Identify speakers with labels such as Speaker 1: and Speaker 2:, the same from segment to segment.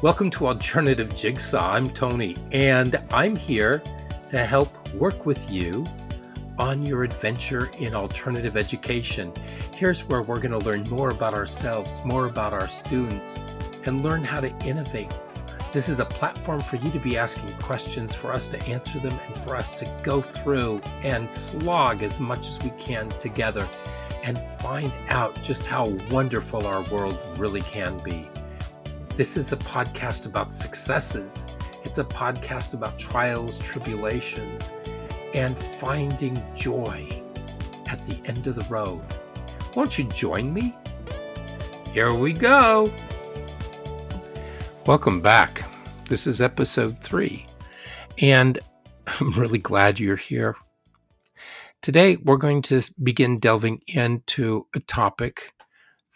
Speaker 1: Welcome to Alternative Jigsaw. I'm Tony, and I'm here to help work with you on your adventure in alternative education. Here's where we're going to learn more about ourselves, more about our students, and learn how to innovate. This is a platform for you to be asking questions, for us to answer them, and for us to go through and slog as much as we can together and find out just how wonderful our world really can be. This is a podcast about successes. It's a podcast about trials, tribulations, and finding joy at the end of the road. Won't you join me? Here we go. Welcome back. This is episode three, and I'm really glad you're here. Today, we're going to begin delving into a topic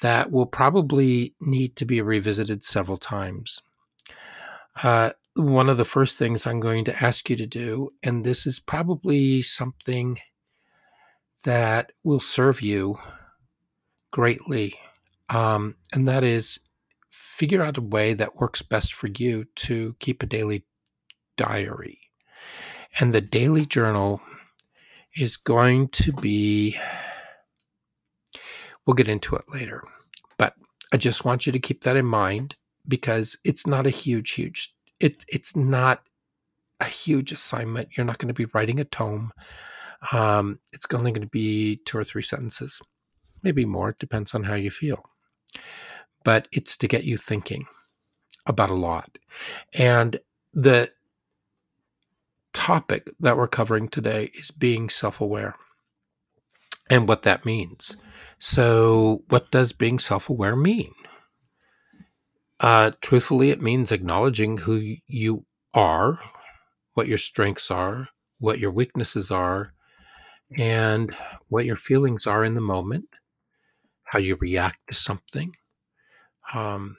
Speaker 1: that will probably need to be revisited several times. Uh, one of the first things I'm going to ask you to do, and this is probably something that will serve you greatly, um, and that is figure out a way that works best for you to keep a daily diary. And the daily journal is going to be, we'll get into it later, but I just want you to keep that in mind because it's not a huge, huge it it's not a huge assignment. You're not going to be writing a tome. Um, it's only going to be two or three sentences, maybe more. It depends on how you feel. But it's to get you thinking about a lot. And the topic that we're covering today is being self aware and what that means. So, what does being self aware mean? Uh, truthfully, it means acknowledging who you are, what your strengths are, what your weaknesses are, and what your feelings are in the moment, how you react to something. Um,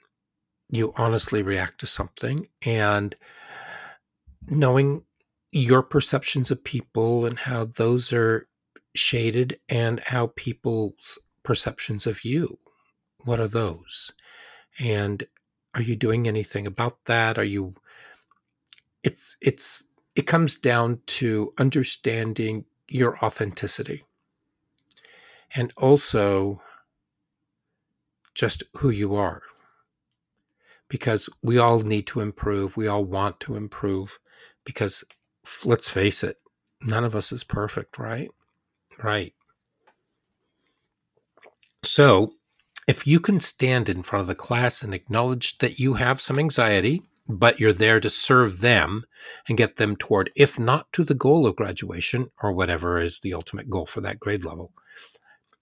Speaker 1: you honestly react to something, and knowing your perceptions of people and how those are shaded, and how people's perceptions of you. What are those? And are you doing anything about that? Are you it's it's it comes down to understanding your authenticity. And also just who you are. Because we all need to improve. We all want to improve. Because let's face it none of us is perfect right right so if you can stand in front of the class and acknowledge that you have some anxiety, but you're there to serve them and get them toward, if not to the goal of graduation or whatever is the ultimate goal for that grade level,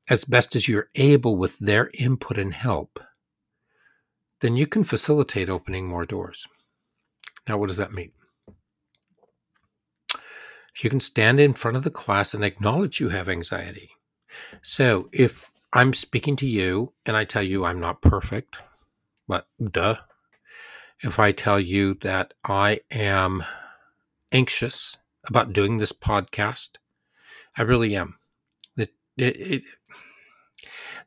Speaker 1: as best as you're able with their input and help, then you can facilitate opening more doors. Now, what does that mean? You can stand in front of the class and acknowledge you have anxiety. So, if I'm speaking to you and I tell you I'm not perfect, but duh. If I tell you that I am anxious about doing this podcast, I really am. It, it, it,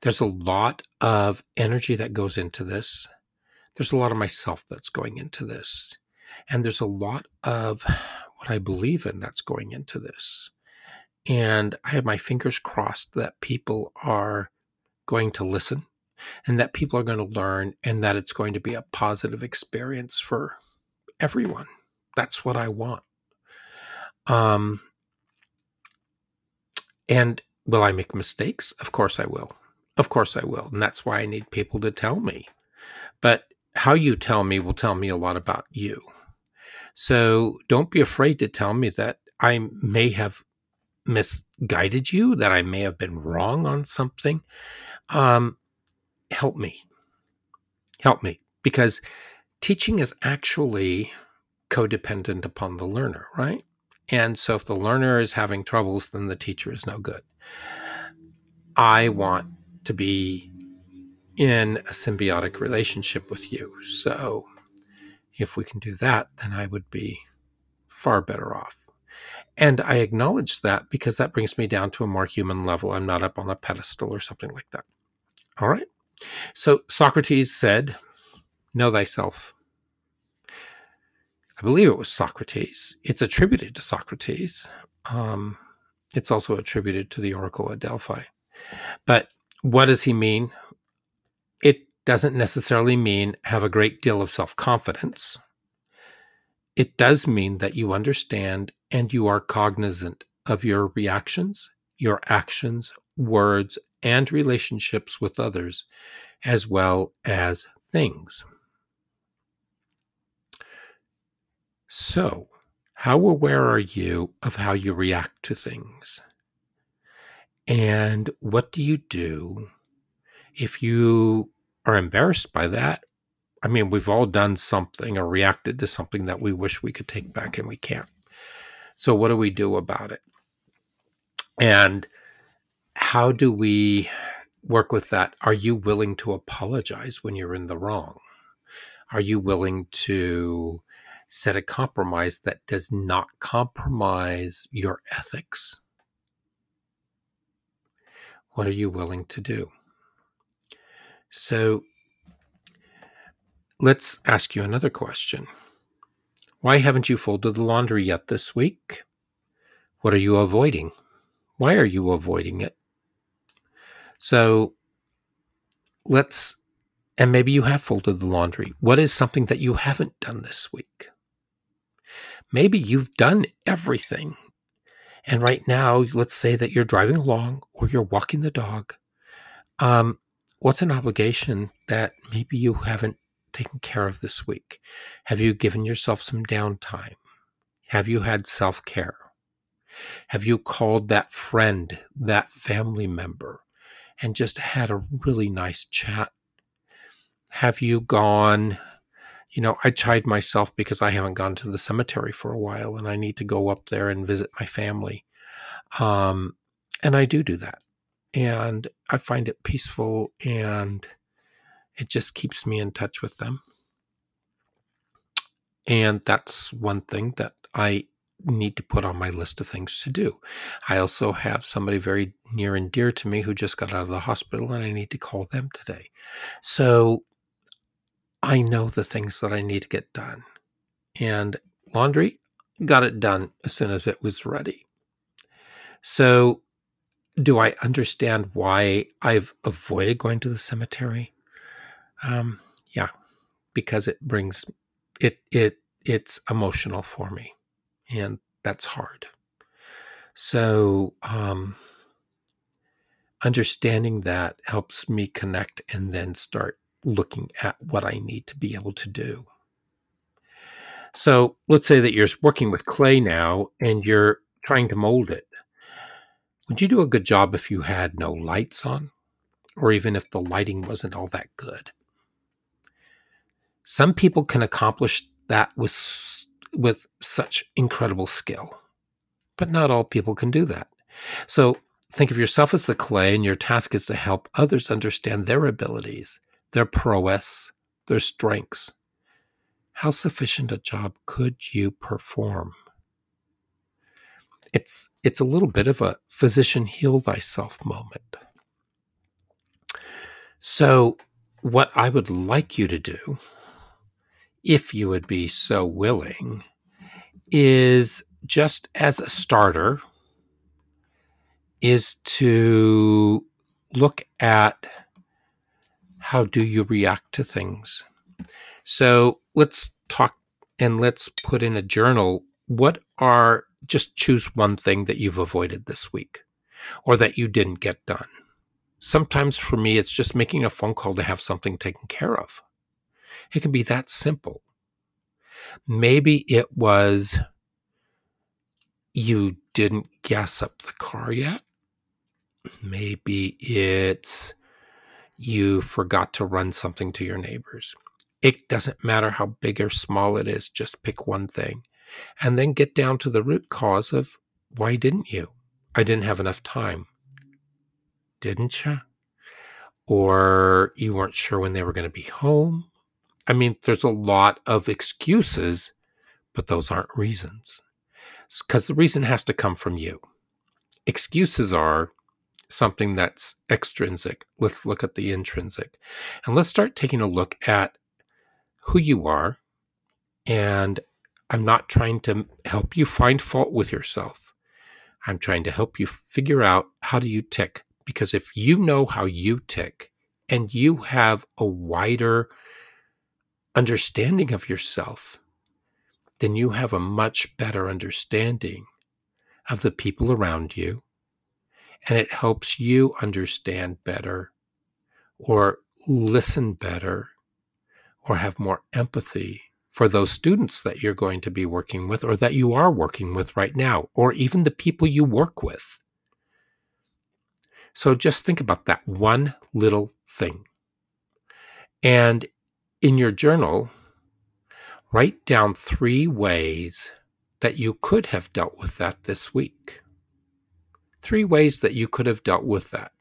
Speaker 1: there's a lot of energy that goes into this. There's a lot of myself that's going into this. And there's a lot of what I believe in that's going into this. And I have my fingers crossed that people are going to listen and that people are going to learn and that it's going to be a positive experience for everyone. That's what I want. Um, and will I make mistakes? Of course I will. Of course I will. And that's why I need people to tell me. But how you tell me will tell me a lot about you. So don't be afraid to tell me that I may have misguided you, that I may have been wrong on something um, help me. Help me. Because teaching is actually codependent upon the learner, right? And so if the learner is having troubles, then the teacher is no good. I want to be in a symbiotic relationship with you. So if we can do that, then I would be far better off. And I acknowledge that because that brings me down to a more human level. I'm not up on a pedestal or something like that. All right. So Socrates said, Know thyself. I believe it was Socrates. It's attributed to Socrates. Um, it's also attributed to the Oracle at Delphi. But what does he mean? Doesn't necessarily mean have a great deal of self confidence. It does mean that you understand and you are cognizant of your reactions, your actions, words, and relationships with others, as well as things. So, how aware are you of how you react to things? And what do you do if you are embarrassed by that? I mean, we've all done something or reacted to something that we wish we could take back and we can't. So, what do we do about it? And how do we work with that? Are you willing to apologize when you're in the wrong? Are you willing to set a compromise that does not compromise your ethics? What are you willing to do? So let's ask you another question. Why haven't you folded the laundry yet this week? What are you avoiding? Why are you avoiding it? So let's, and maybe you have folded the laundry. What is something that you haven't done this week? Maybe you've done everything. And right now, let's say that you're driving along or you're walking the dog. Um, what's an obligation that maybe you haven't taken care of this week? Have you given yourself some downtime? Have you had self care? Have you called that friend, that family member, and just had a really nice chat? Have you gone you know, I chide myself because I haven't gone to the cemetery for a while and I need to go up there and visit my family. Um, and I do do that. And I find it peaceful and it just keeps me in touch with them. And that's one thing that I need to put on my list of things to do. I also have somebody very near and dear to me who just got out of the hospital and I need to call them today. So I know the things that I need to get done. And laundry, got it done as soon as it was ready. So, do I understand why I've avoided going to the cemetery? Um, yeah, because it brings it it it's emotional for me, and that's hard. So, um, understanding that helps me connect and then start looking at what I need to be able to do. So let's say that you're working with clay now and you're trying to mold it. Would you do a good job if you had no lights on? Or even if the lighting wasn't all that good? Some people can accomplish that with, with such incredible skill, but not all people can do that. So think of yourself as the clay, and your task is to help others understand their abilities their prowess, their strengths. How sufficient a job could you perform? It's, it's a little bit of a physician heal thyself moment. So, what I would like you to do, if you would be so willing, is just as a starter, is to look at how do you react to things? So let's talk and let's put in a journal. What are just choose one thing that you've avoided this week or that you didn't get done? Sometimes for me, it's just making a phone call to have something taken care of. It can be that simple. Maybe it was you didn't gas up the car yet. Maybe it's you forgot to run something to your neighbors. It doesn't matter how big or small it is, just pick one thing and then get down to the root cause of why didn't you? I didn't have enough time. Didn't you? Or you weren't sure when they were going to be home. I mean, there's a lot of excuses, but those aren't reasons. Because the reason has to come from you. Excuses are something that's extrinsic. Let's look at the intrinsic. And let's start taking a look at who you are, and I'm not trying to help you find fault with yourself. I'm trying to help you figure out how do you tick. Because if you know how you tick and you have a wider understanding of yourself, then you have a much better understanding of the people around you. And it helps you understand better or listen better or have more empathy for those students that you're going to be working with or that you are working with right now, or even the people you work with. So just think about that one little thing. And in your journal, write down three ways that you could have dealt with that this week. Three ways that you could have dealt with that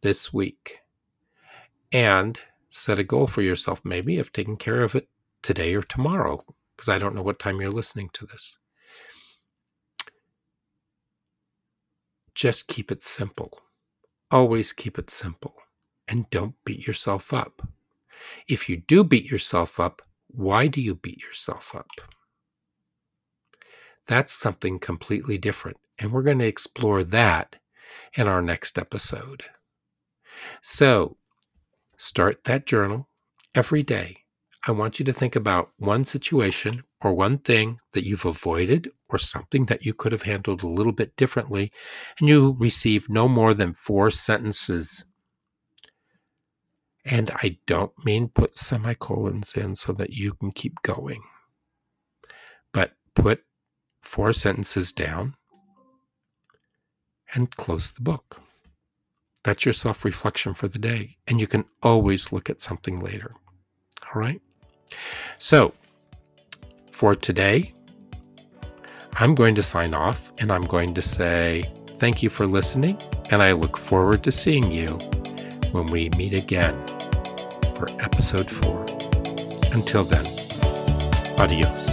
Speaker 1: this week. And set a goal for yourself, maybe of taking care of it today or tomorrow, because I don't know what time you're listening to this. Just keep it simple. Always keep it simple. And don't beat yourself up. If you do beat yourself up, why do you beat yourself up? That's something completely different. And we're going to explore that in our next episode. So, start that journal every day I want you to think about one situation or one thing that you've avoided or something that you could have handled a little bit differently, and you receive no more than four sentences. And I don't mean put semicolons in so that you can keep going, but put four sentences down and close the book. That's your self reflection for the day. And you can always look at something later. All right. So, for today, I'm going to sign off and I'm going to say thank you for listening, and I look forward to seeing you when we meet again for episode four. Until then, adios.